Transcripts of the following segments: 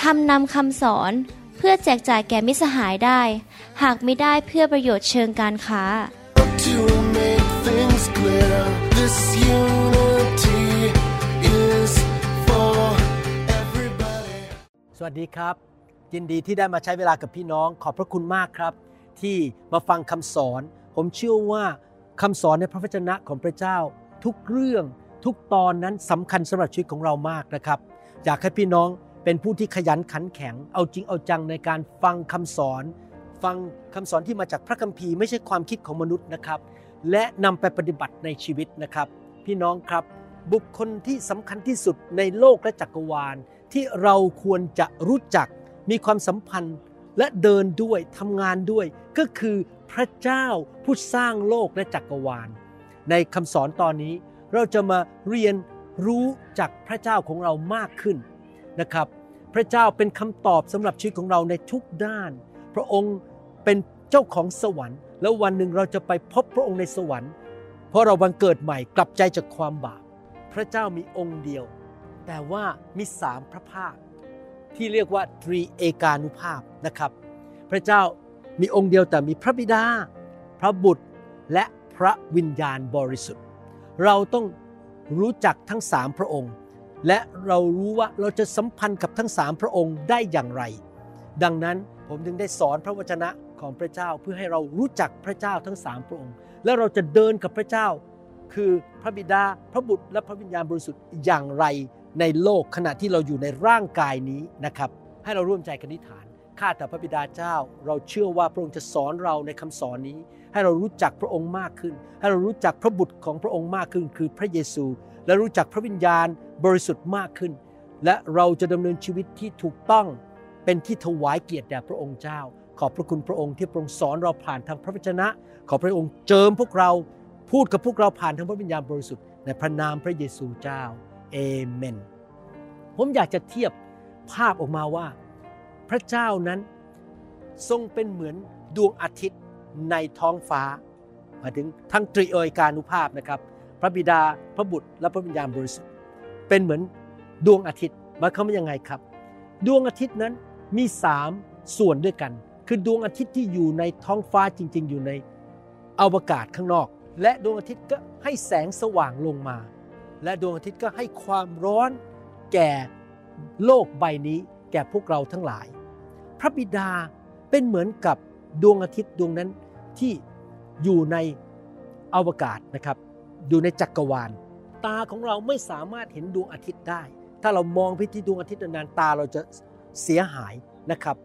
ทำนำคำสอนเพื่อแจกจ่ายแก่มิตรสหายได้ หากไม่ได้เพื่อประโยชน์เชิงการค้า To make things clear, this unity is for everybody. สวัสดีครับ ยินดีที่ได้มาใช้เวลากับพี่น้อง ขอบพระคุณมากครับ ที่มาฟังคำสอน ผมเชื่อว่าคำสอนในพระวจนะของพระเจ้า ทุกเรื่องทุกตอนนั้นสำคัญสำหรับชีวิตของเรามากนะครับ อยากให้พี่น้อง เป็นผู้ที่ขยันขันแข็ง เอาจริงเอาจังในการฟังคำสอน ฟังคำสอนที่มาจากพระคัมภีร์ไม่ใช่ความคิดของมนุษย์นะครับ และนำไปปฏิบัติในชีวิตนะครับ พี่น้องครับ บุคคลที่สำคัญที่สุดในโลกและจักรวาล ที่เราควรจะรู้จักมีความสัมพันธ์และเดินด้วยทำงานด้วย ก็คือพระเจ้าผู้สร้างโลกและจักรวาล ในคำสอนตอนนี้ เราจะมาเรียนรู้จากพระเจ้าของเรามากขึ้นนะครับ พระเจ้าเป็นคำตอบสำหรับชีวิตของเราในทุกด้าน พระองค์เป็นเจ้าของสวรรค์ แล้ววันหนึ่งเราจะไปพบพระองค์ในสวรรค์ เพราะเราบังเกิดใหม่กลับใจจากความบาป พระเจ้ามีองค์เดียว แต่ว่ามีสามพระภาค ที่เรียกว่าตรีเอกานุภาพนะครับ พระเจ้ามีองค์เดียวแต่มีพระบิดา พระบุตรและพระวิญญาณบริสุทธิ์ เราต้องรู้จักทั้งสามพระองค์ และเรารู้ว่าเราจะสัมพันธ์กับทั้งสามพระองค์ได้อย่างไร ดังนั้นผมจึงได้สอนพระวจนะของพระเจ้าเพื่อให้เรารู้จักพระเจ้าทั้งสามพระองค์ และเราจะเดินกับพระเจ้า คือพระบิดาพระบุตรและพระวิญญาณบริสุทธิ์อย่างไรในโลกขณะที่เราอยู่ในร่างกายนี้นะครับ ให้เราร่วมใจกันนิฐานข้าแต่พระบิดาเจ้า เราเชื่อว่าพระองค์จะสอนเราในคำสอนนี้ ให้เรารู้จักพระองค์มากขึ้น ให้เรารู้จักพระบุตรของพระองค์มากขึ้น คือพระเยซู และรู้จักพระวิญญาณ บริสุทธิ์มากขึ้น และเราจะดำเนินชีวิตที่ถูกต้องเป็นที่ถวายเกียรติแด่พระองค์เจ้า ขอบพระคุณพระองค์ที่พระองค์สอนเราผ่านทางพระวจนะ ขอพระองค์เจิมพวกเราพูดกับพวกเราผ่านทางพระวิญญาณบริสุทธิ์ในพระนามพระเยซูเจ้าเอเมนผมอยากจะเทียบภาพออกมาว่า พระเจ้านั้นทรงเป็นเหมือนดวงอาทิตย์ในท้องฟ้าหมายถึงทั้งตรีเอยการุภาพนะครับ พระบิดาพระบุตรและพระวิญญาณบริสุทธิ์ เป็นเหมือนดวงอาทิตย์หมายความว่ายังไงครับ ดวงอาทิตย์นั้นมีสามส่วนด้วยกัน คือดวงอาทิตย์ที่อยู่ในท้องฟ้าจริง ๆ อยู่ในอวกาศข้างนอก และดวงอาทิตย์ก็ให้แสงสว่างลงมา และดวงอาทิตย์ก็ให้ความร้อนแก่โลกใบนี้ แก่พวกเราทั้งหลาย พระบิดาเป็นเหมือนกับดวงอาทิตย์ดวงนั้นที่อยู่ในอวกาศนะครับ อยู่ในจักรวาล ตาของเราไม่สามารถเห็นดวงอาทิตย์ได้ ถ้าเรามองไปที่ดวงอาทิตย์นานๆตาเราจะเสียหายนะครับ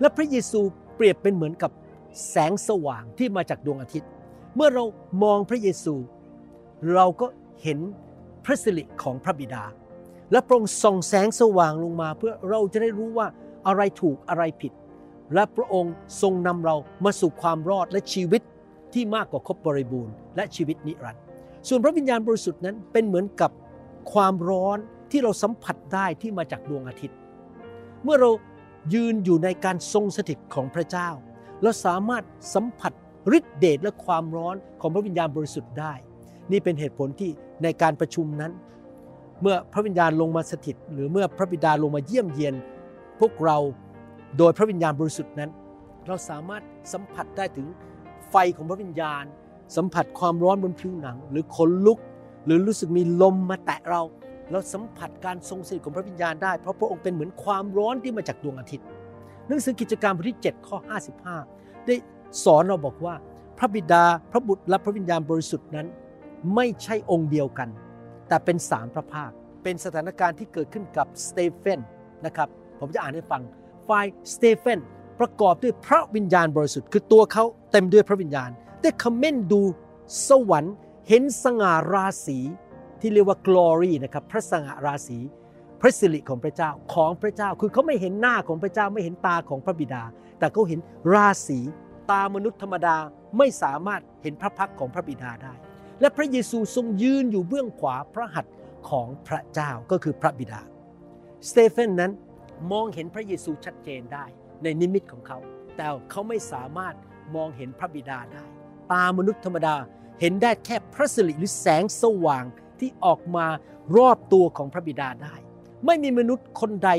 และพระเยซูเปรียบเป็นเหมือนกับแสงสว่างที่มาจากดวงอาทิตย์ เมื่อเรามองพระเยซู เราก็เห็นพระสิริของพระบิดา และพระองค์ส่องแสงสว่างลงมาเพื่อเราจะได้รู้ว่าอะไรถูกอะไรผิด และพระองค์ทรงนำเรามาสู่ความรอดและชีวิตที่มากกว่าครบบริบูรณ์และชีวิตนิรันดร์ ส่วนพระวิญญาณบริสุทธิ์นั้นเป็นเหมือนกับความร้อนที่เราสัมผัสได้ที่มาจากดวงอาทิตย์ เมื่อเรายืนอยู่ในการทรงสถิตของพระเจ้า เราสามารถสัมผัสฤทธิเดชและความร้อนของพระวิญญาณบริสุทธิ์ได้ นี่เป็นเหตุผลที่ในการประชุมนั้น เมื่อพระวิญญาณลงมาสถิต หรือเมื่อพระบิดาลงมาเยี่ยมเยียน พวกเราโดยพระวิญญาณบริสุทธิ์นั้น เราสามารถสัมผัสได้ถึงไฟของพระวิญญาณ สัมผัสความร้อนบนผิวหนัง หรือขนลุก หรือรู้สึกมีลมมาแตะเรา เราสัมผัสการทรงสถิตของพระวิญญาณได้ เพราะพระองค์เป็นเหมือนความร้อนที่มาจากดวงอาทิตย์ หนังสือกิจการบทที่ 7 ข้อ 55 ได้สอนเราบอกว่า พระบิดาพระบุตรและพระวิญญาณบริสุทธิ์นั้น ไม่ใช่องค์เดียวกัน แต่เป็นสามพระภาค เป็นสถานการณ์ที่เกิดขึ้นกับสเตเฟนนะครับผมจะอ่านให้ฟังฝ่ายสเตเฟนประกอบด้วยพระวิญญาณบริสุทธิ์ คือตัวเขาเต็มด้วยพระวิญญาณ ได้คอมเมนต์ดูสวรรค์เห็นสง่าราศีที่เรียกว่า glory นะครับพระสง่าราศีพระสิริของพระเจ้าของพระเจ้าคือเขาไม่เห็นหน้าของพระเจ้าไม่เห็นตาของพระบิดา แต่เขาเห็นราศีตามนุษย์ธรรมดาไม่สามารถเห็นพระพักของพระบิดาได้ และพระเยซูทรงยืนอยู่เบื้องขวาพระหัตถ์ของพระเจ้าก็คือพระบิดาสเตเฟนนั้นมองเห็นพระเยซูชัดเจนได้ในนิมิตของเขา แต่เขาไม่สามารถมองเห็นพระบิดาได้ ตามนุษย์ธรรมดา เห็นได้แค่พระสิริหรือแสงสว่างที่ออกมารอบตัวของพระบิดาได้ ไม่มีมนุษย์คนใด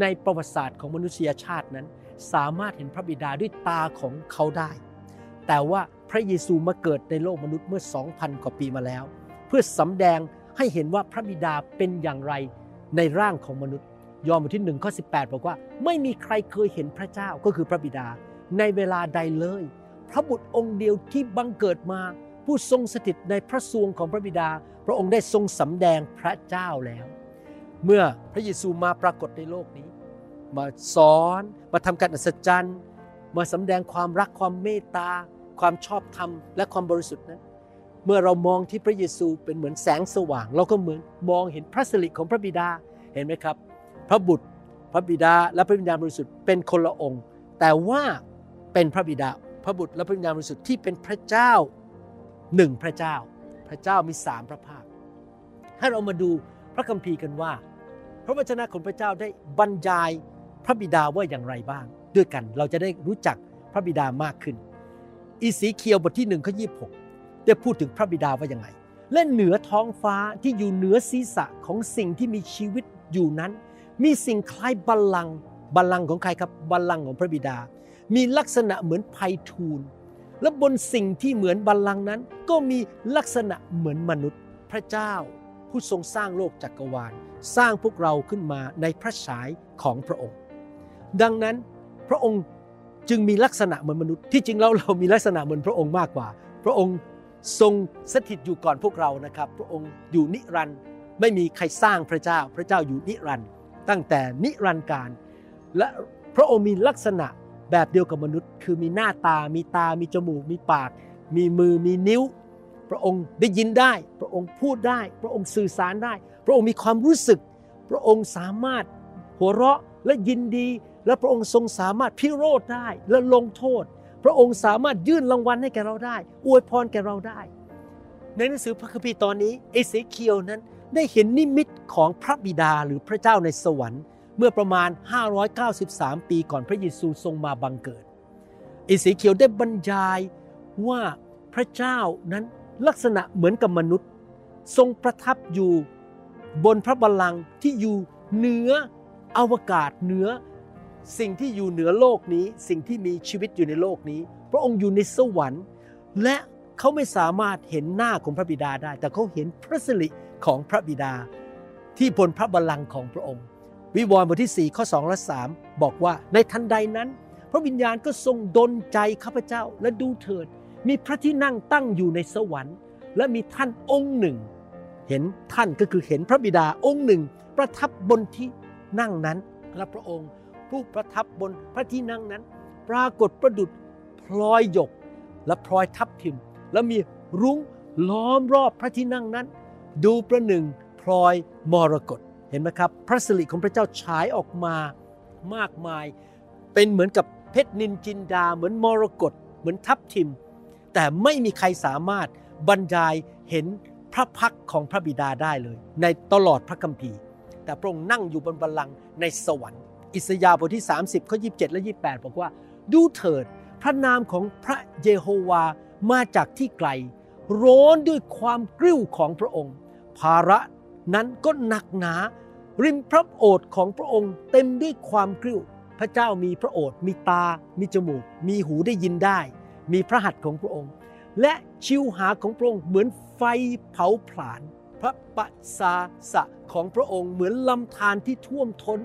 ในประวัติศาสตร์ของมนุษยชาตินั้น สามารถเห็นพระบิดาด้วยตาของเขาได้ แต่ว่าพระเยซูมาเกิดในโลกมนุษย์เมื่อ 2,000 กว่าปีมาแล้ว เพื่อสำแดงให้เห็นว่าพระบิดาเป็นอย่างไรในร่างของมนุษย์ ยอห์นบทที่1ข้อ18 บอกว่า ไม่มีใครเคยเห็นพระเจ้าก็คือพระบิดาในเวลาใดเลย ระบุตรองค์เดียวที่บังเกิดมา ผู้ทรงสถิตในพระทรวงของพระบิดา พระองค์ได้ทรงสำแดงพระเจ้าแล้ว เมื่อพระเยซูมาปรากฏในโลกนี้ มาสอนมาทำการอัศจรรย์ มาสำแดงความรักความเมตตา ความชอบธรรม และความบริสุทธิ์นั้นเมื่อเรามองที่พระเยซูเป็นเหมือนแสงสว่าง เราก็เหมือนมองเห็นพระสิริของพระบิดาเห็นไหมครับ พระบุตรพระบิดาและพระวิญญาณบริสุทธิ์เป็นคนละองค์ แต่ว่าเป็นพระบิดา พระบุตรและพระวิญญาณบริสุทธิ์ที่เป็นพระเจ้าหนึ่งพระเจ้า พระเจ้ามีสามพระภาคให้เรามาดูพระคัมภีร์กันว่า พระวจนะของพระเจ้าได้บรรยายพระบิดาว่าอย่างไรบ้าง ด้วยกันเราจะได้รู้จักพระบิดามากขึ้น อีสีเคียวบทที่หนึ่งข้อยีได้พูดถึงพระบิดาว่าอย่างไงและเหนือท้องฟ้าที่อยู่เหนือศีรษะของสิ่งที่มีชีวิตอยู่นั้น มีสิ่งคล้ายบัลลังก์บัลลังก์ของใครครับบัลลังก์ของพระบิดา มีลักษณะเหมือนไพทูลและบนสิ่งที่เหมือนบัลลังก์นั้น ก็มีลักษณะเหมือนมนุษย์ พระเจ้า ผู้ทรงสร้างโลกจักรวาล สร้างพวกเราขึ้นมาในพระฉายของพระองค์ ดังนั้นพระองค์จึงมีลักษณะเหมือนมนุษย์ ที่จริงแล้วเรามีลักษณะเหมือนพระองค์มากกว่า พระองค์ทรงสถิตอยู่ก่อนพวกเรานะครับ พระองค์อยู่นิรันดร์ไม่มีใครสร้างพระเจ้า พระเจ้าอยู่นิรันดร์ตั้งแต่นิรันดร์การ และพระองค์มีลักษณะ แบบเดียวกับมนุษย์ คือมีหน้าตา มีตา มีจมูก มีปาก มีมือ มีนิ้ว พระองค์ได้ยินได้ พระองค์พูดได้ พระองค์สื่อสารได้ พระองค์มีความรู้สึก พระองค์สามารถหัวเราะและยินดี และพระองค์ทรงสามารถพิโรธได้และลงโทษ พระองค์สามารถยื่นรางวัลให้แก่เราได้ อวยพรแก่เราได้ ในหนังสือพระคัมภีร์ตอนนี้เอเสเคียวนั้นได้เห็นนิมิตของพระบิดาหรือพระเจ้าในสวรรค์ เมื่อประมาณ 593 ปีก่อนพระเยซูทรงมาบังเกิดอเสเคียวได้บรรยายว่าพระเจ้านั้นลักษณะเหมือนกับมนุษย์ ทรงประทับอยู่บนพระบัลลังก์ที่อยู่เหนืออวกาศเหนือ สิ่งที่อยู่เหนือโลกนี้ สิ่งที่มีชีวิตอยู่ในโลกนี้ พระองค์อยู่ในสวรรค์ และเขาไม่สามารถเห็นหน้าของพระบิดาได้ แต่เขาเห็นพระสิริของพระบิดาที่บนพระบัลลังก์ของพระองค์ วิวรณ์บทที่ 4 ข้อ 2 และ 3 บอกว่าในทันใดนั้น พระวิญญาณก็ทรงดลใจข้าพเจ้าและดูเถิด มีพระที่นั่งตั้งอยู่ในสวรรค์ และมีท่านองค์หนึ่ง เห็นท่านก็คือเห็นพระบิดาองค์หนึ่ง ประทับบนที่นั่งนั้นและพระองค์ ผู้ประทับบนพระที่นั่งนั้น ปรากฏประดุจพลอยหยกและพลอยทับทิม และมีรุ้งล้อมรอบพระที่นั่งนั้น ดูประหนึ่งพลอยมรกต ห็นไหมครับ พระสิริของพระเจ้าฉายออกมามากมาย เป็นเหมือนกับเพชรนินจินดา เหมือนมรกตเหมือนทับทิม แต่ไม่มีใครสามารถบรรยายเห็นพระพักของพระบิดาได้เลย ในตลอดพระคัมภีร์ แต่พระองค์นั่งอยู่บนบัลลังก์ในสวรรค์ อิสยาห์บทที่ 30ข้อ27 และ 28 บอกว่า ดูเถิดพระนามของพระเยโฮวามาจากที่ไกล ร้อนด้วยความกริ้วของพระองค์ ภาระนั้นก็หนักหนา ริมพระโอษฐ์ของพระองค์เต็มด้วยความกริ้ว พระเจ้ามีพระโอษฐ์มีตา มีจมูก มีหูได้ยินได้ มีพระหัตถ์ของพระองค์ และชิวหาของพระองค์เหมือนไฟเผาผลาญพระปัสสาสะของพระองค์เหมือนลำธารที่ท่วมท้น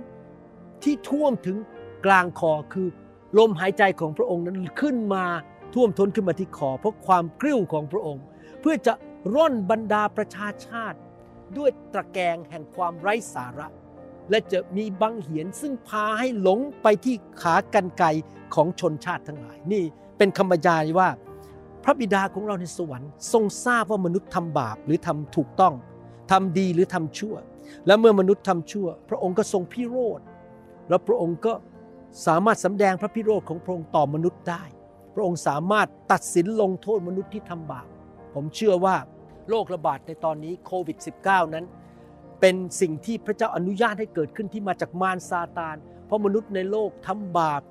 ที่ท่วมถึงกลางคอคือ ลมหายใจของพระองค์นั้นขึ้นมาท่วมท้นขึ้นมาที่คอเพราะความกริ้วของพระองค์ เพื่อจะร่อนบรรดาประชาชาติ ด้วยตะแกรงแห่งความไร้สาระ และจะมีบังเหียนซึ่งพาให้หลงไปที่ขากันไกรของชนชาติทั้งหลาย นี่เป็นคำบรรยายว่า พระบิดาของเราในสวรรค์ทรงทราบว่ามนุษย์ทำบาปหรือทำถูกต้องทำดีหรือทำชั่ว และเมื่อมนุษย์ทำชั่ว พระองค์ก็ทรงพิโรธและพระองค์ก็สามารถสำแดงพระพิโรธของพระองค์ต่อมนุษย์ได้ พระองค์สามารถตัดสินลงโทษมนุษย์ที่ทำบาปผมเชื่อว่า โรคระบาดในตอนนี้โควิด -19 นั้น เป็นสิ่งที่พระเจ้าอนุญาตให้เกิดขึ้นที่มาจากมารซาตาน เพราะมนุษย์ในโลกทำบาป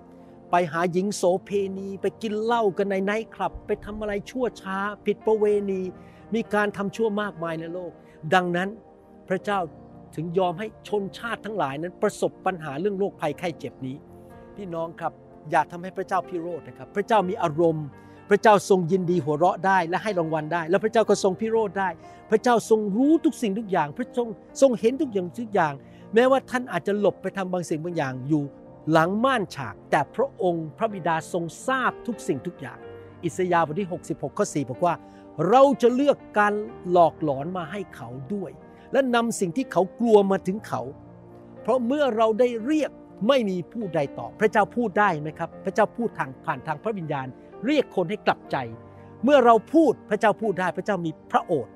ไปหาหญิงโสเพณี ไปกินเหล้ากันในไนท์คลับ ไปทำอะไรชั่วช้า ผิดประเวณี มีการทำชั่วมากมายในโลก ดังนั้นพระเจ้าถึงยอมให้ชนชาติทั้งหลายนั้นประสบปัญหาเรื่องโรคภัยไข้เจ็บนี้ พี่น้องครับอย่าทำให้พระเจ้าพิโรธนะครับ พระเจ้ามีอารมณ์ พระเจ้าทรงยินดีหัวเราะได้และให้รางวัลได้ แล้วพระเจ้าก็ทรงพิโรธได้ พระเจ้าทรงรู้ทุกสิ่งทุกอย่าง พระทรงทรงเห็นทุกอย่างทุกอย่าง แม้ว่าท่านอาจจะหลบไปทำบางสิ่งบางอย่างอยู่ หลังม่านฉาก แต่พระองค์พระบิดาทรงทราบทุกสิ่งทุกอย่าง อิสยาห์บทที่ 66ข้อ4บอกว่า เราจะเลือกการหลอกหลอนมาให้เขาด้วย และนำสิ่งที่เขากลัวมาถึงเขา เพราะเมื่อเราได้เรียกไม่มีผู้ใดตอบพระเจ้าพูดได้ไหมครับ พระเจ้าพูดทางผ่านทางพระวิญญาณ เรียกคนให้กลับใจ เมื่อเราพูดพระเจ้าพูดได้พระเจ้ามีพระโอษฐ์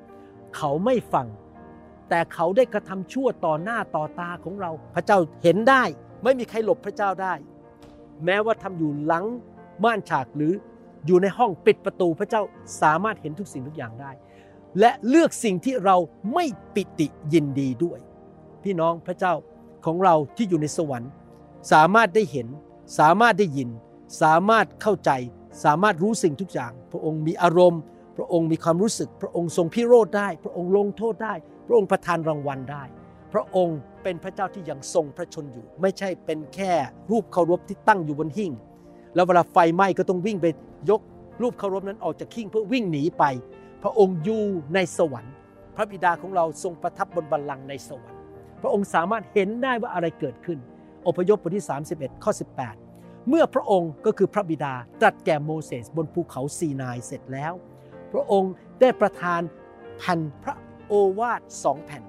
เขาไม่ฟัง แต่เขาได้กระทำชั่วต่อหน้าต่อตาของเรา พระเจ้าเห็นได้ ไม่มีใครหลบพระเจ้าได้ แม้ว่าทำอยู่หลังม่านฉากหรืออยู่ในห้องปิดประตูพระเจ้าสามารถเห็นทุกสิ่งทุกอย่างได้ และเลือกสิ่งที่เราไม่ปิติยินดีด้วย พี่น้องพระเจ้าของเราที่อยู่ในสวรรค์ สามารถได้เห็น สามารถได้ยิน สามารถเข้าใจ สามารถรู้สิ่งทุกอย่าง พระองค์มีอารมณ์ พระองค์มีความรู้สึก พระองค์ทรงพิโรธได้ พระองค์ลงโทษได้ พระองค์ประทานรางวัลได้ พระองค์เป็นพระเจ้าที่ยังทรงพระชนอยู่ ไม่ใช่เป็นแค่รูปเคารพที่ตั้งอยู่บนหิ้งแล้วเวลาไฟไหม้ก็ต้องวิ่งไปยกรูปเคารพนั้นออกจากหิ้งเพื่อวิ่งหนีไป พระองค์อยู่ในสวรรค์ พระบิดาของเราทรงประทับบนบัลลังก์ในสวรรค์ พระองค์สามารถเห็นได้ว่าอะไรเกิดขึ้น อพยพบทที่ 31 ข้อ 18 เมื่อพระองค์ก็คือพระบิดาตรัสแก่โมเสสบนภูเขาซีนายเสร็จแล้ว พระองค์ได้ประทานแผ่นพระโอวาทสองแผ่น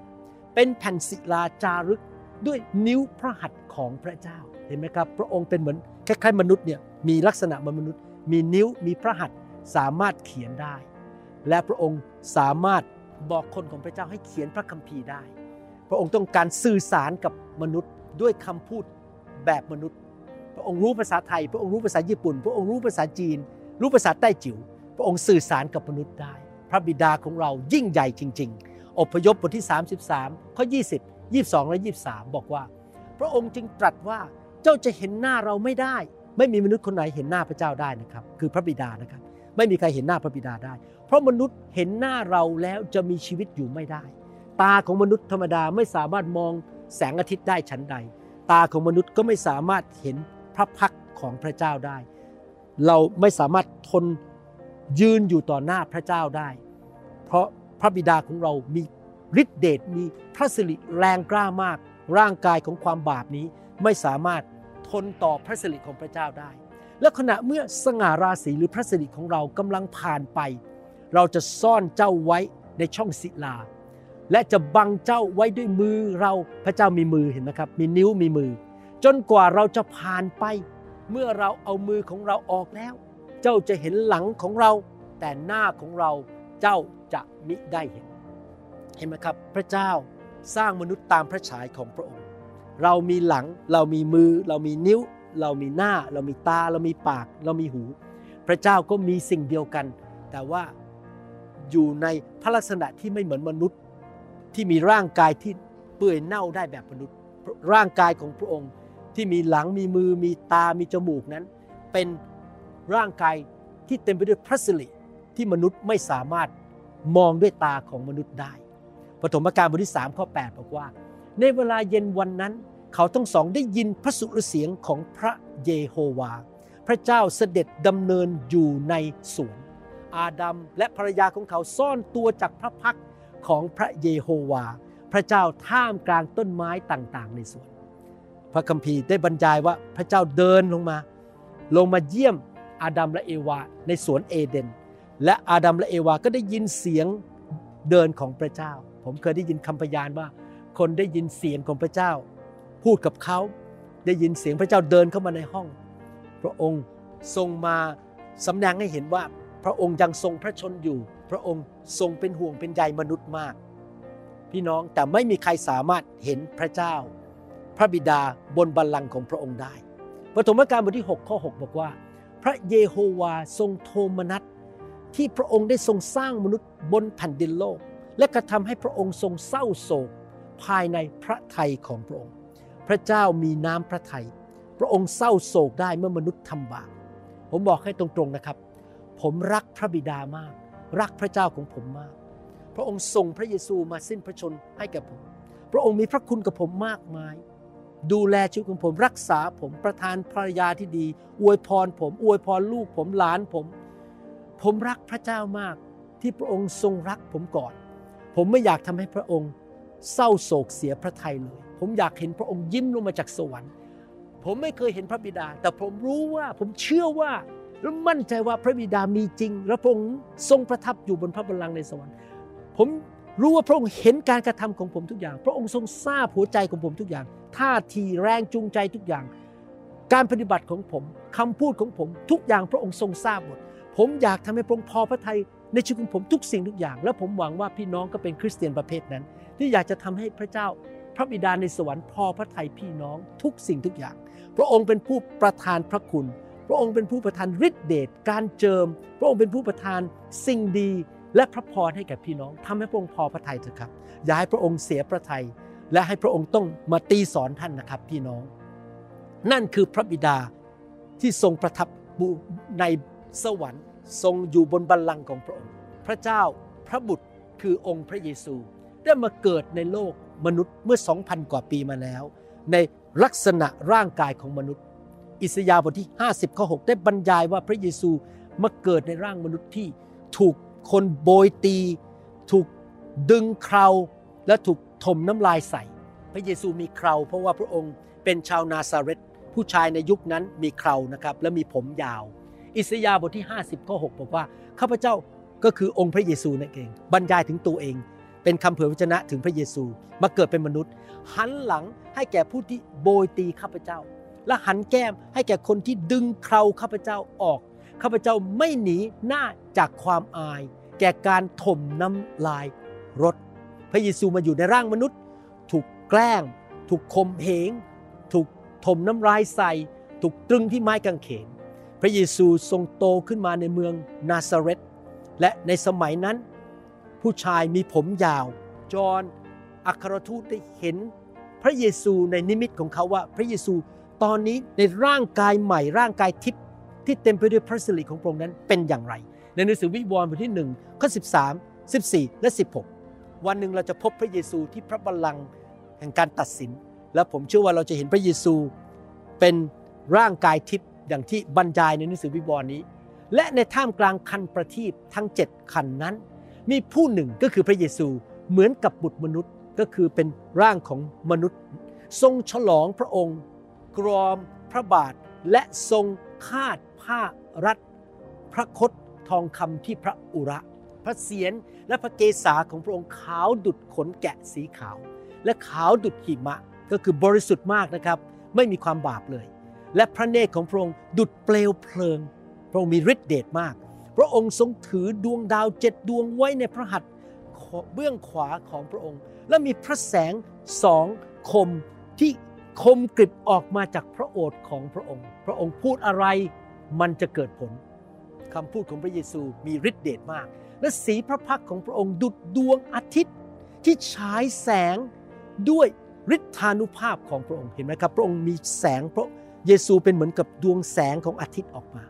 เป็นแผ่นศิลาจารึกด้วยนิ้วพระหัตถ์ของพระเจ้าเห็นไหมครับ พระองค์เป็นเหมือนคล้ายๆมนุษย์เนี่ยมีลักษณะเหมือนมนุษย์ มีนิ้วมีพระหัตถ์สามารถเขียนได้ และพระองค์สามารถบอกคนของพระเจ้าให้เขียนพระคัมภีร์ได้ พระองค์ต้องการสื่อสารกับมนุษย์ด้วยคำพูดแบบมนุษย์ พระองค์รู้ภาษาไทย พระองค์รู้ภาษาญี่ปุ่น พระองค์รู้ภาษาจีน รู้ภาษาใต้จิ๋ว พระองค์สื่อสารกับมนุษย์ได้ พระบิดาของเรายิ่งใหญ่จริง ๆ อพยพบทที่ 33 ข้อ 20 22 และ 23 บอกว่า พระองค์จึงตรัสว่าเจ้าจะเห็นหน้าเราไม่ได้ ไม่มีมนุษย์คนไหนเห็นหน้าพระเจ้าได้นะครับ คือพระบิดานะครับ ไม่มีใครเห็นหน้าพระบิดาได้ เพราะมนุษย์เห็นหน้าเราแล้วจะมีชีวิตอยู่ไม่ได้ ตาของมนุษย์ธรรมดาไม่สามารถมองแสงอาทิตย์ได้ชั้นใด ตาของมนุษย์ก็ไม่สามารถเห็น พระพักของพระเจ้าได้ เราไม่สามารถทนยืนอยู่ต่อหน้าพระเจ้าได้ เพราะพระบิดาของเรามีฤทธิเดชมีพระสิริแรงกล้ามาก ร่างกายของความบาปนี้ไม่สามารถทนต่อพระสิริของพระเจ้าได้ และขณะเมื่อสง่าราศีหรือพระสิริของเรากำลังผ่านไป เราจะซ่อนเจ้าไว้ในช่องศิลา และจะบังเจ้าไว้ด้วยมือเราพระเจ้ามีมือเห็นไหมครับ มีนิ้วมีมือ จนกว่าเราจะผ่านไป เมื่อเราเอามือของเราออกแล้ว เจ้าจะเห็นหลังของเรา แต่หน้าของเราเจ้าจะมิได้เห็น เห็นไหมครับ พระเจ้าสร้างมนุษย์ตามพระฉายของพระองค์ เรามีหลังเรามีมือ เรามีนิ้ว เรามีหน้า เรามีตา เรามีปาก เรามีหู พระเจ้าก็มีสิ่งเดียวกัน แต่ว่าอยู่ในพระลักษณะที่ไม่เหมือนมนุษย์ ที่มีร่างกายที่เปื่อยเน่าได้แบบมนุษย์ ร่างกายของพระองค์ ที่มีหลังมีมือมีตามีจมูกนั้น เป็นร่างกายที่เต็มไปด้วยพระสิริที่มนุษย์ไม่สามารถมองด้วยตาของมนุษย์ได้ปฐมกาลบทที่3ข้อ8บอกว่า ในเวลาเย็นวันนั้น เขาทั้งสองได้ยินพระสุรเสียงของพระเยโฮวา พระเจ้าเสด็จดำเนินอยู่ในสวน อาดัมและภรรยาของเขาซ่อนตัวจากพระพักของพระเยโฮวา พระเจ้าท่ามกลางต้นไม้ต่างๆ ในสวน พระคัมภีร์ได้บรรยายว่าพระเจ้าเดินลงมา ลงมาเยี่ยมอาดัมและเอวาในสวนเอเดน และอาดัมและเอวาก็ได้ยินเสียงเดินของพระเจ้า ผมเคยได้ยินคำพยานว่า คนได้ยินเสียงของพระเจ้า พูดกับเขาได้ยินเสียงพระเจ้าเดินเข้ามาในห้อง พระองค์ทรงมาสำแดงให้เห็นว่า พระองค์ยังทรงพระชนอยู่ พระองค์ทรงเป็นห่วงเป็นใยมนุษย์มาก พี่น้องแต่ไม่มีใครสามารถเห็นพระเจ้า พระบิดาบนบัลลังก์ของพระองค์ได้ปฐมกาลบทที่ 6 ข้อ 6 บอกว่า พระเยโฮวาทรงโทมนัสที่พระองค์ได้ทรงสร้างมนุษย์บนแผ่นดินโลก และกระทำให้พระองค์ทรงเศร้าโศกภายในพระทัยของพระองค์ พระเจ้ามีน้ำพระทัยพระองค์เศร้าโศกได้เมื่อมนุษย์ทำบาปผมบอกให้ตรงๆนะครับ ผมรักพระบิดามาก รักพระเจ้าของผมมาก พระองค์ส่งพระเยซูมาสิ้นพระชนให้แก่ผม พระองค์มีพระคุณกับผมมากมาย ดูแลชีวิตของผมรักษาผมประทานภรรยาที่ดี อวยพรผม อวยพรลูกผมหลานผม ผมรักพระเจ้ามากที่พระองค์ทรงรักผมก่อน ผมไม่อยากทำให้พระองค์ เศร้าโศกเสียพระทัยเลย ผมอยากเห็นพระองค์ยิ้มลงมาจากสวรรค์ ผมไม่เคยเห็นพระบิดา แต่ผมรู้ว่าผมเชื่อว่าและมั่นใจว่าพระบิดามีจริง และพระองค์ทรงประทับอยู่บนพระบัลลังก์ในสวรรค์ ผม รู้ว่าพระองค์เห็นการกระทำของผมทุกอย่าง พระองค์ทรงทราบหัวใจของผมทุกอย่าง ท่าทีแรงจูงใจทุกอย่าง การปฏิบัติของผมคำพูดของผมทุกอย่างพระองค์ทรงทราบหมด ผมอยากทำให้พระองค์พอพระทัยในชีวิตของผมทุกสิ่งทุกอย่าง และผมหวังว่าพี่น้องก็เป็นคริสเตียนประเภทนั้น ที่อยากจะทำให้พระเจ้าพระบิดาในสวรรค์พอพระทัยพี่น้องทุกสิ่งทุกอย่าง พระองค์เป็นผู้ประทานพระคุณ พระองค์เป็นผู้ประทานฤทธิเดชการเจิม พระองค์เป็นผู้ประทานสิ่งดี และพระพรให้แก่พี่น้องทำให้พระองค์พอพระทัยเถอะครับ อย่าให้พระองค์เสียพระทัยและให้พระองค์ต้องมาตีสอนท่านนะครับ พี่น้อง นั่นคือพระบิดาที่ทรงประทับในสวรรค์ ทรงอยู่บนบัลลังก์ของพระองค์ พระเจ้าพระบุตรคือองค์พระเยซู ได้มาเกิดในโลกมนุษย์เมื่อ 2,000 กว่าปีมาแล้ว ในลักษณะร่างกายของมนุษย์ อิสยาห์บทที่ 50ข้อ6ได้บรรยายว่าพระเยซูมาเกิดในร่างมนุษย์ที่ถูก คนโบยตี ถูกดึงเคราและถูกถมน้ำลายใส่ พระเยซูมีเคราเพราะว่าพระองค์เป็นชาวนาซาเรตผู้ชายในยุคนั้นมีเครานะครับและมีผมยาว อิสยาห์บทที่ 50ข้อ6บอกว่าข้าพเจ้าก็คือองค์พระเยซูนั่นเอง บรรยายถึงตัวเอง เป็นคำเผยพระชนะถึงพระเยซูมาเกิดเป็นมนุษย์ หันหลังให้แก่ผู้ที่โบยตีข้าพเจ้า และหันแก้มให้แก่คนที่ดึงเคราข้าพเจ้าออก ข้าพเจ้าไม่หนีหน้าจากความอาย แก่การถมน้ำลายรถ พระเยซูมาอยู่ในร่างมนุษย์ ถูกแกล้ง ถูกข่มเหง ถูกถมน้ำลายใส่ ถูกตรึงที่ไม้กางเขน พระเยซูทรงโตขึ้นมาในเมืองนาซาเรตและในสมัยนั้น ผู้ชายมีผมยาว จอห์นอัครทูตได้เห็นพระเยซูในนิมิตของเขาว่าพระเยซูตอนนี้ในร่างกายใหม่ร่างกายทิพย์ ที่เต็มไปด้วยพระสิริของพระองค์นั้นเป็นอย่างไร ในหนังสือวิวรณ์บทที่1ข้อ13 14 และ 16 วันหนึ่งเราจะพบพระเยซูที่พระบัลลังก์แห่งการตัดสิน และผมเชื่อว่าเราจะเห็นพระเยซูเป็นร่างกายทิพย์อย่างที่บรรยายในหนังสือวิวรณ์นี้ และในท่ามกลางคันประทีปทั้ง 7 คันนั้น มีผู้หนึ่งก็คือพระเยซูเหมือนกับบุตรมนุษย์ก็คือเป็นร่างของมนุษย์ ทรงฉลองพระองค์ กรอมพระบาทและทรงคาด ผ้ารัดพระคดทองคำที่พระอุระ พระเศียรและพระเกศาของพระองค์ขาวดุดขนแกะสีขาว และขาวดุดหิมะก็คือบริสุทธิ์มากนะครับ ไม่มีความบาปเลย และพระเนตรของพระองค์ดุดเปลวเพลิง พระองค์มีฤทธิเดชมาก พระองค์ทรงถือดวงดาวเจ็ดดวงไว้ในพระหัตถ์เบื้องขวาของพระองค์ และมีพระแสงสองคมที่คมกริบออกมาจากพระโอษฐ์ของพระองค์ พระองค์พูดอะไร มันจะเกิดผลคำพูดของพระเยซูมีฤทธิเดชมาก และสีพระพักของพระองค์ดุจดวงอาทิตย์ที่ฉายแสงด้วยฤทธานุภาพของพระองค์เห็นไหมครับ พระองค์มีแสงพระเยซูเป็นเหมือนกับดวงแสงของอาทิตย์ออกมา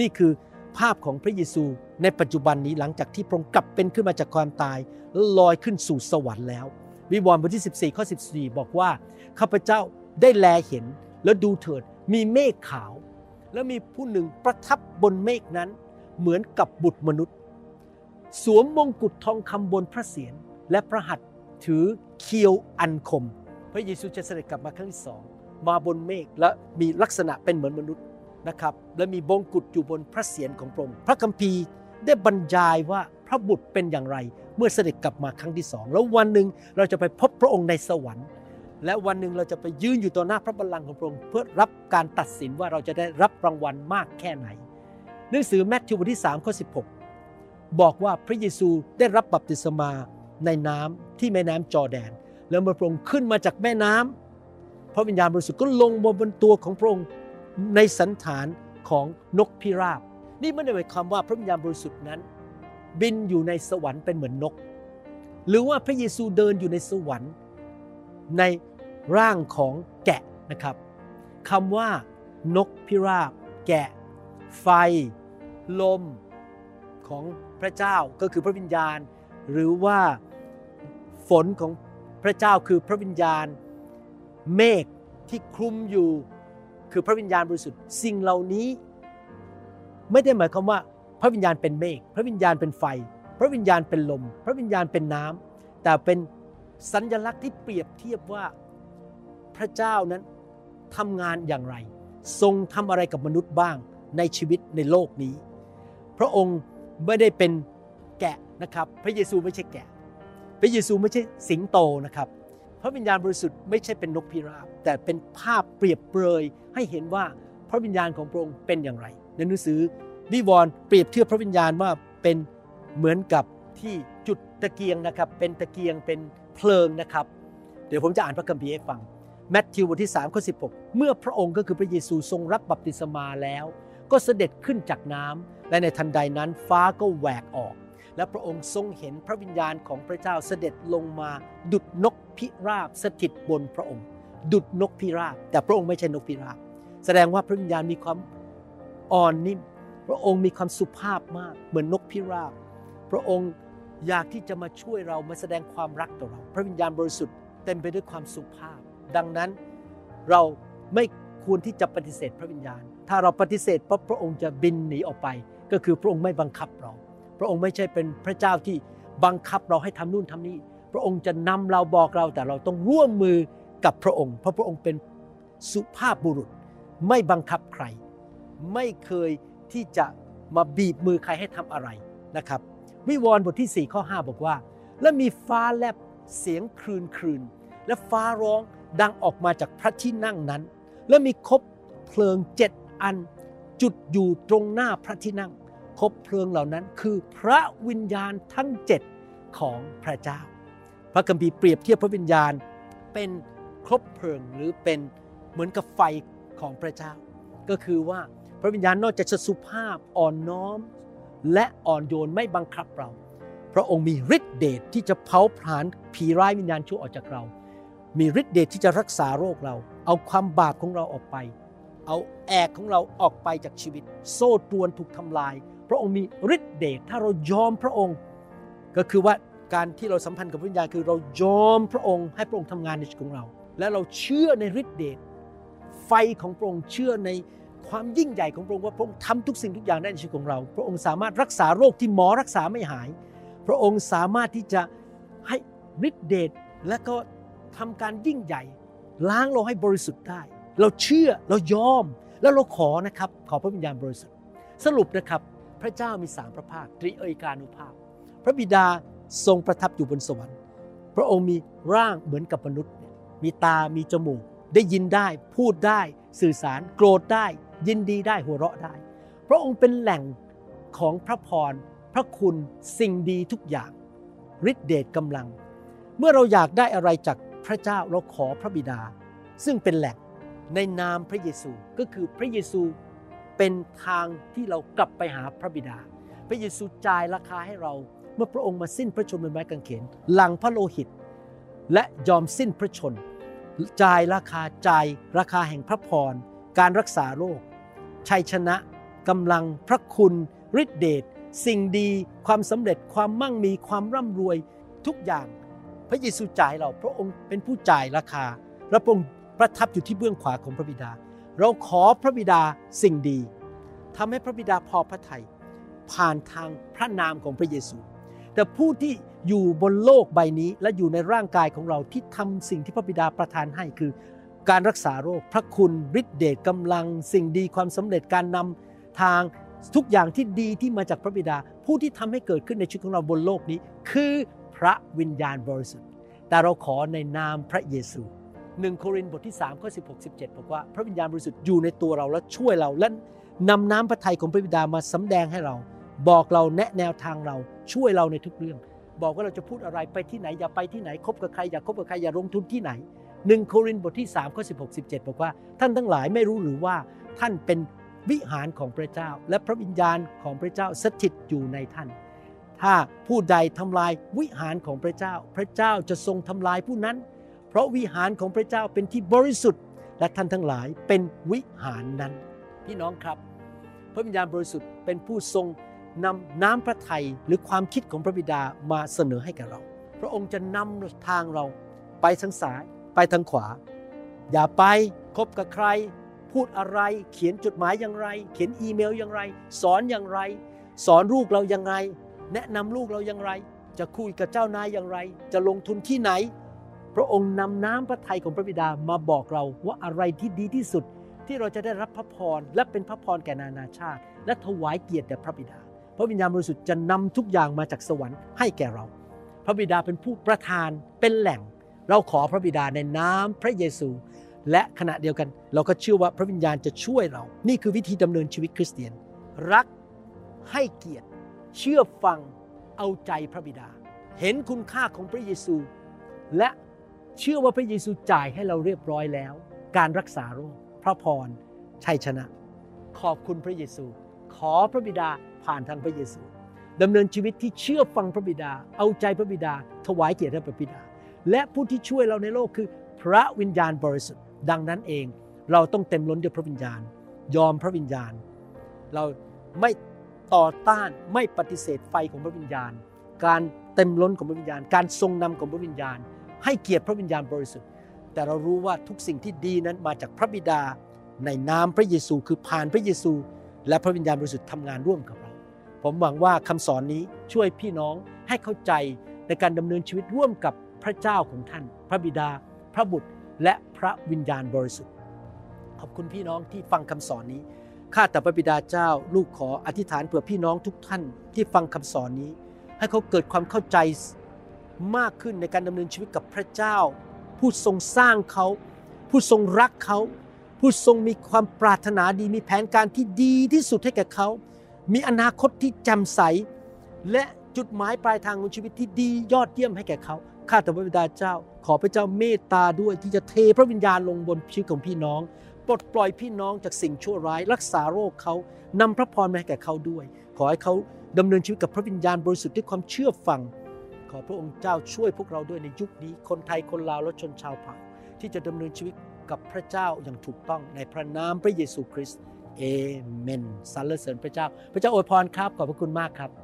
นี่คือภาพของพระเยซูในปัจจุบันนี้หลังจากที่พระองค์กลับเป็นขึ้นมาจากความตายแล้วลอยขึ้นสู่สวรรค์แล้ว วิวรณ์บทที่ 14 ข้อ 14 บอกว่าข้าพเจ้าได้แลเห็นแล้วดูเถิดมีเมฆขาว แล้วมีผู้หนึ่งประทับบนเมฆนั้น เหมือนกับบุตรมนุษย์ สวมมงกุฎทองคำบนพระเศียรและพระหัตถ์ถือเคียวอันคม พระเยซูจะเสด็จกลับมาครั้งที่สองมาบนเมฆและมีลักษณะเป็นเหมือนมนุษย์นะครับและมีบงกุฎอยู่บนพระเศียรของพระองค์พระคัมภีร์ได้บรรยายว่าพระบุตรเป็นอย่างไร เมื่อเสด็จกลับมาครั้งที่สองแล้ววันหนึ่งเราจะไปพบพระองค์ในสวรรค์ และวันหนึ่งเราจะไปยืนอยู่ต่อหน้าพระบัลลังก์ของพระองค์เพื่อรับการตัดสินว่าเราจะได้รับรางวัลมากแค่ไหน หนังสือแมทธิวบทที่3ข้อ16 บอกว่าพระเยซูได้รับบัพติศมาในน้ำที่แม่น้ำจอร์แดน แล้วเมื่อพระองค์ขึ้นมาจากแม่น้ำพระวิญญาณบริสุทธิ์ก็ลงบนตัวของพระองค์ในสันฐานของนกพิราบ นี่ไม่ได้หมายความว่าพระวิญญาณบริสุทธิ์นั้น บินอยู่ในสวรรค์เป็นเหมือนนก หรือว่าพระเยซูเดินอยู่ในสวรรค์ ในร่างของแกะนะครับคำว่านกพิราบ แกะ ไฟ ลมของพระเจ้าก็คือพระวิญญาณ หรือว่าฝนของพระเจ้าคือพระวิญญาณ เมฆที่คลุมอยู่คือพระวิญญาณบริสุทธิ์สิ่งเหล่านี้ ไม่ได้หมายความว่า พระวิญญาณเป็นเมฆพระวิญญาณเป็นไฟ พระวิญญาณเป็นลม พระวิญญาณเป็นน้ำแต่เป็น สัญลักษณ์ที่เปรียบเทียบว่าพระเจ้านั้นทำงานอย่างไร ทรงทำอะไรกับมนุษย์บ้างในชีวิตในโลกนี้ พระองค์ไม่ได้เป็นแกะนะครับ พระเยซูไม่ใช่แกะ พระเยซูไม่ใช่สิงโตนะครับ พระวิญญาณบริสุทธิ์ไม่ใช่เป็นนกพิราบ แต่เป็นภาพเปรียบเปรยให้เห็นว่าพระวิญญาณของพระองค์เป็นอย่างไร ในหนังสือนิวรณ์เปรียบเทียบพระวิญญาณว่าเป็นเหมือนกับที่จุดตะเกียงนะครับ เป็นตะเกียงเป็น เพลิงนะครับ เดี๋ยวผมจะอ่านพระคัมภีร์ให้ฟังแมทธิวบทที่3ข้อ16 เมื่อพระองค์ก็คือพระเยซูทรงรับบัพติศมาแล้ว ก็เสด็จขึ้นจากน้ำและในทันใดนั้นฟ้าก็แหวกออก และพระองค์ทรงเห็นพระวิญญาณของพระเจ้าเสด็จลงมา ดุดนกพิราบสถิตบนพระองค์ ดุดนกพิราบ แต่พระองค์ไม่ใช่นกพิราบ แสดงว่าพระวิญญาณมีความอ่อนนิ่ม พระองค์มีความสุภาพมากเหมือนนกพิราบ พระองค์ อยากที่จะมาช่วยเรามาแสดงความรักต่อเรา พระวิญญาณบริสุทธิ์เต็มไปด้วยความสุภาพ ดังนั้นเราไม่ควรที่จะปฏิเสธพระวิญญาณ ถ้าเราปฏิเสธปั๊บพระองค์จะบินหนีออกไป ก็คือพระองค์ไม่บังคับเรา พระองค์ไม่ใช่เป็นพระเจ้าที่บังคับเราให้ทำนู่นทำนี่ พระองค์จะนำเราบอกเราแต่เราต้องร่วมมือกับพระองค์ เพราะพระองค์เป็นสุภาพบุรุษ ไม่บังคับใคร ไม่เคยที่จะมาบีบมือใครให้ทำอะไรนะครับ วิวรณ์บทที่ 4 ข้อ 5 บอกว่า และมีฟ้าแลบเสียงครืนครืนและฟ้าร้องดังออกมาจากพระที่นั่งนั้น และมีคบเพลิงเจ็ดอัน จุดอยู่ตรงหน้าพระที่นั่ง คบเพลิงเหล่านั้นคือพระวิญญาณทั้งเจ็ดของพระเจ้า พระคัมภีร์เปรียบเทียบพระวิญญาณเป็นคบเพลิงหรือเป็นเหมือนกับไฟของพระเจ้า ก็คือว่าพระวิญญาณนอกจากจะสุภาพอ่อนน้อม และอ่อนโยนไม่บังคับเรา พระองค์มีฤทธิเดชที่จะเผาผลาญผีร้ายวิญญาณชั่วออกจากเรา มีฤทธิเดชที่จะรักษาโรคเรา เอาความบาปของเราออกไป เอาแอกของเราออกไปจากชีวิต โซ่ตรวนถูกทำลาย พระองค์มีฤทธิเดชถ้าเรายอมพระองค์ ก็คือว่าการที่เราสัมพันธ์กับวิญญาณคือเรายอมพระองค์ให้พระองค์ทำงานในชีวิตของเรา และเราเชื่อในฤทธิเดชไฟของพระองค์เชื่อใน ความยิ่งใหญ่ของพระองค์ว่าพระองค์ทำทุกสิ่งทุกอย่างได้ในชีวิตของเรา พระองค์สามารถรักษาโรคที่หมอรักษาไม่หาย พระองค์สามารถที่จะให้ฤทธิเดชและก็ทำการยิ่งใหญ่ ล้างเราให้บริสุทธิ์ได้ เราเชื่อเรายอมแล้วเราขอนะครับ ขอพระวิญญาณบริสุทธิ์ สรุปนะครับ พระเจ้ามีสามพระภาคตริเอยกานุภาพ พระบิดาทรงประทับอยู่บนสวรรค์ พระองค์มีร่างเหมือนกับมนุษย์ มีตามีจมูก ได้ยินได้ พูดได้ สื่อสาร โกรธได้ ยินดีได้หัวเราะได้ พระองค์เป็นแหล่งของพระพร พระคุณสิ่งดีทุกอย่างฤทธิเดชกำลัง เมื่อเราอยากได้อะไรจากพระเจ้าเราขอพระบิดา ซึ่งเป็นแหล่งในนามพระเยซูก็คือพระเยซูเป็นทางที่เรากลับไปหาพระบิดา พระเยซูจ่ายราคาให้เรา เมื่อพระองค์มาสิ้นพระชนม์บนไม้กางเขนหลังพระโลหิต และยอมสิ้นพระชน จ่ายราคาจ่ายราคาแห่งพระพร การรักษาโรค ชัยชนะกำลังพระคุณฤทธิเดชสิ่งดีความสำเร็จความมั่งมีความร่ำรวยทุกอย่าง พระเยซูจ่ายเราพระองค์เป็นผู้จ่ายราคาและพระองค์ประทับอยู่ที่เบื้องขวาของพระบิดา เราขอพระบิดาสิ่งดีทำให้พระบิดาพอพระทัยผ่านทางพระนามของพระเยซู แต่ผู้ที่อยู่บนโลกใบนี้และอยู่ในร่างกายของเราที่ทำสิ่งที่พระบิดาประทานให้คือ การรักษาโรค พระคุณฤทธิเดชกำลัง สิ่งดีความสำเร็จการนำทางทุกอย่างที่ดีที่มาจากพระบิดา ผู้ที่ทำให้เกิดขึ้นในชีวิตของเราบนโลกนี้ คือพระวิญญาณบริสุทธิ์ แต่เราขอในนามพระเยซูหนึ่งโครินธ์บทที่3ข้อ16 17บอกว่าพระวิญญาณบริสุทธิ์อยู่ในตัวเราและช่วยเราและนำน้ำพระทัยของพระบิดามาสำแดงให้เรา บอกเราแนะแนวทางเราช่วยเราในทุกเรื่อง บอกว่าเราจะพูดอะไรไปที่ไหนอย่าไปที่ไหนคบกับใครอย่าคบกับใครอย่าลงทุนที่ไหน หนึ่งโครินธ์บทที่3ข้อ16 17 บอกว่า ท่านทั้งหลายไม่รู้หรือว่าท่านเป็นวิหารของพระเจ้า และพระวิญญาณของพระเจ้าสถิตอยู่ในท่าน ถ้าผู้ใดทำลายวิหารของพระเจ้า พระเจ้าจะทรงทำลายผู้นั้น เพราะวิหารของพระเจ้าเป็นที่บริสุทธิ์ และท่านทั้งหลายเป็นวิหารนั้น พี่น้องครับ พระวิญญาณบริสุทธิ์เป็นผู้ทรงนำน้ำพระทัยหรือความคิดของพระบิดามาเสนอให้แก่เรา พระองค์จะนำทางเราไปทางซ้าย ไปทางขวา อย่าไปคบกับใคร พูดอะไร เขียนจดหมายอย่างไร เขียนอีเมลอย่างไร สอนอย่างไร สอนลูกเราอย่างไร แนะนำลูกเราอย่างไร จะคุยกับเจ้านายอย่างไร จะลงทุนที่ไหน พระองค์นำน้ำพระทัยของพระบิดามาบอกเราว่าอะไรที่ดีที่สุดที่เราจะได้รับพระพรและเป็นพระพรแก่นานาชาติ และถวายเกียรติแด่พระบิดา พระวิญญาณบริสุทธิ์จะนำทุกอย่างมาจากสวรรค์ให้แก่เรา พระบิดาเป็นผู้ประทานเป็นแหล่ง เราขอพระบิดาในน้ำพระเยซู และขณะเดียวกัน เราก็เชื่อว่าพระวิญญาณจะช่วยเรา นี่คือวิธีดำเนินชีวิตคริสเตียน รักให้เกียรติ เชื่อฟังเอาใจพระบิดา เห็นคุณค่าของพระเยซู และเชื่อว่าพระเยซูจ่ายให้เราเรียบร้อยแล้ว การรักษาโรคพระพรชัยชนะ ขอบคุณพระเยซู ขอพระบิดาผ่านทางพระเยซูดำเนินชีวิตที่เชื่อฟังพระบิดา เอาใจพระบิดา ถวายเกียรติแด่พระบิดา และผู้ที่ช่วยเราในโลกคือ พระวิญญาณบริสุทธิ์ดังนั้นเอง เราต้องเต็มล้นด้วยพระวิญญาณ ยอมพระวิญญาณ เราไม่ต่อต้านไม่ปฏิเสธไฟของพระวิญญาณ การเต็มล้นของพระวิญญาณ การทรงนำของพระวิญญาณ ให้เกียรติพระวิญญาณบริสุทธิ์ แต่เรารู้ว่าทุกสิ่งที่ดีนั้นมาจากพระบิดาในนามพระเยซูคือผ่านพระเยซู และพระวิญญาณบริสุทธิ์ทำงานร่วมกับเรา ผมหวังว่าคำสอนนี้ช่วยพี่น้องให้เข้าใจในการดำเนินชีวิตร่วมกับ พระเจ้าของท่าน พระบิดา พระบุตร และพระวิญญาณบริสุทธิ์ ขอบคุณพี่น้องที่ฟังคำสอนนี้ ข้าแต่พระบิดาเจ้า ลูกขออธิษฐานเผื่อพี่น้องทุกท่านที่ฟังคำสอนนี้ ให้เขาเกิดความเข้าใจมากขึ้นในการดำเนินชีวิตกับพระเจ้า ผู้ทรงสร้างเขา ผู้ทรงรักเขา ผู้ทรงมีความปรารถนาดี มีแผนการที่ดีที่สุดให้แก่เขา มีอนาคตที่แจ่มใส และจุดหมายปลายทางของชีวิตที่ดียอดเยี่ยมให้แก่เขา ข้าแต่พระบิดาเจ้า ขอพระเจ้าเมตตาด้วยที่จะเทพระวิญญาณลงบนชีวิตของพี่น้อง ปลดปล่อยพี่น้องจากสิ่งชั่วร้าย รักษาโรคเขานำพระพรมาให้แก่เขาด้วย ขอให้เขาดำเนินชีวิตกับพระวิญญาณบริสุทธิ์ด้วยความเชื่อฟัง ขอพระองค์เจ้าช่วยพวกเราด้วยในยุคนี้ คนไทยคนลาวและชนชาวเผ่าที่จะดำเนินชีวิตกับพระเจ้าอย่างถูกต้องในพระนามพระเยซูคริสต์เอเมนสรรเสริญพระเจ้า พระเจ้าอวยพรครับ ขอบพระคุณมากครับ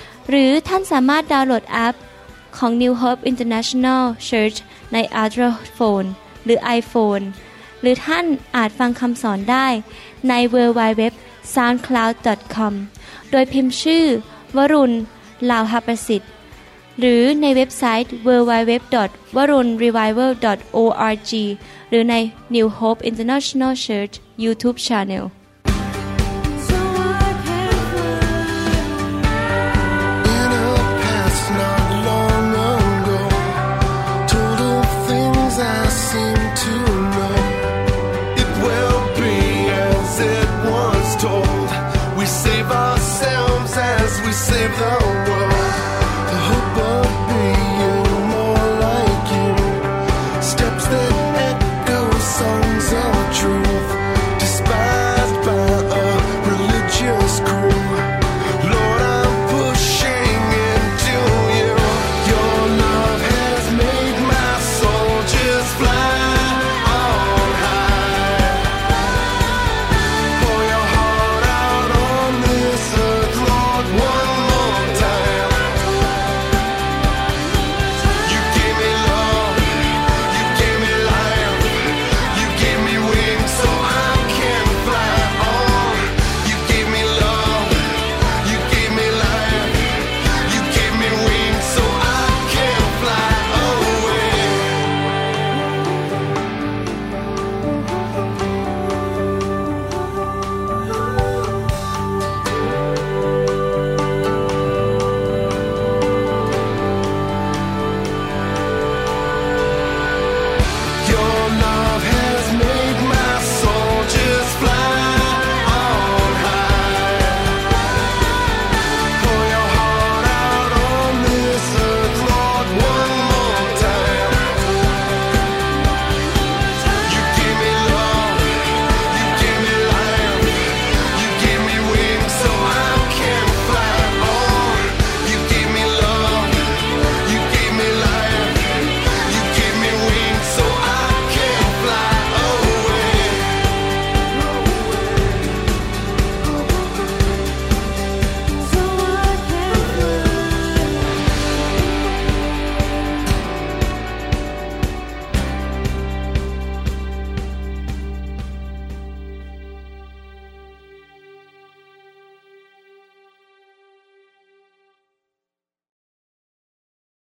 หรือท่านสามารถดาวน์โหลดแอปของ New Hope International Church ใน Android Phone หรือ iPhone หรือท่านอาจฟังคำสอนได้ใน w w w soundcloud.com โดยพิมพ์ชื่อ วรุณลาวหประสิทธิ์ หรือในเว็บไซต์ www.warunrevival.org หรือใน New Hope International Church YouTube Channel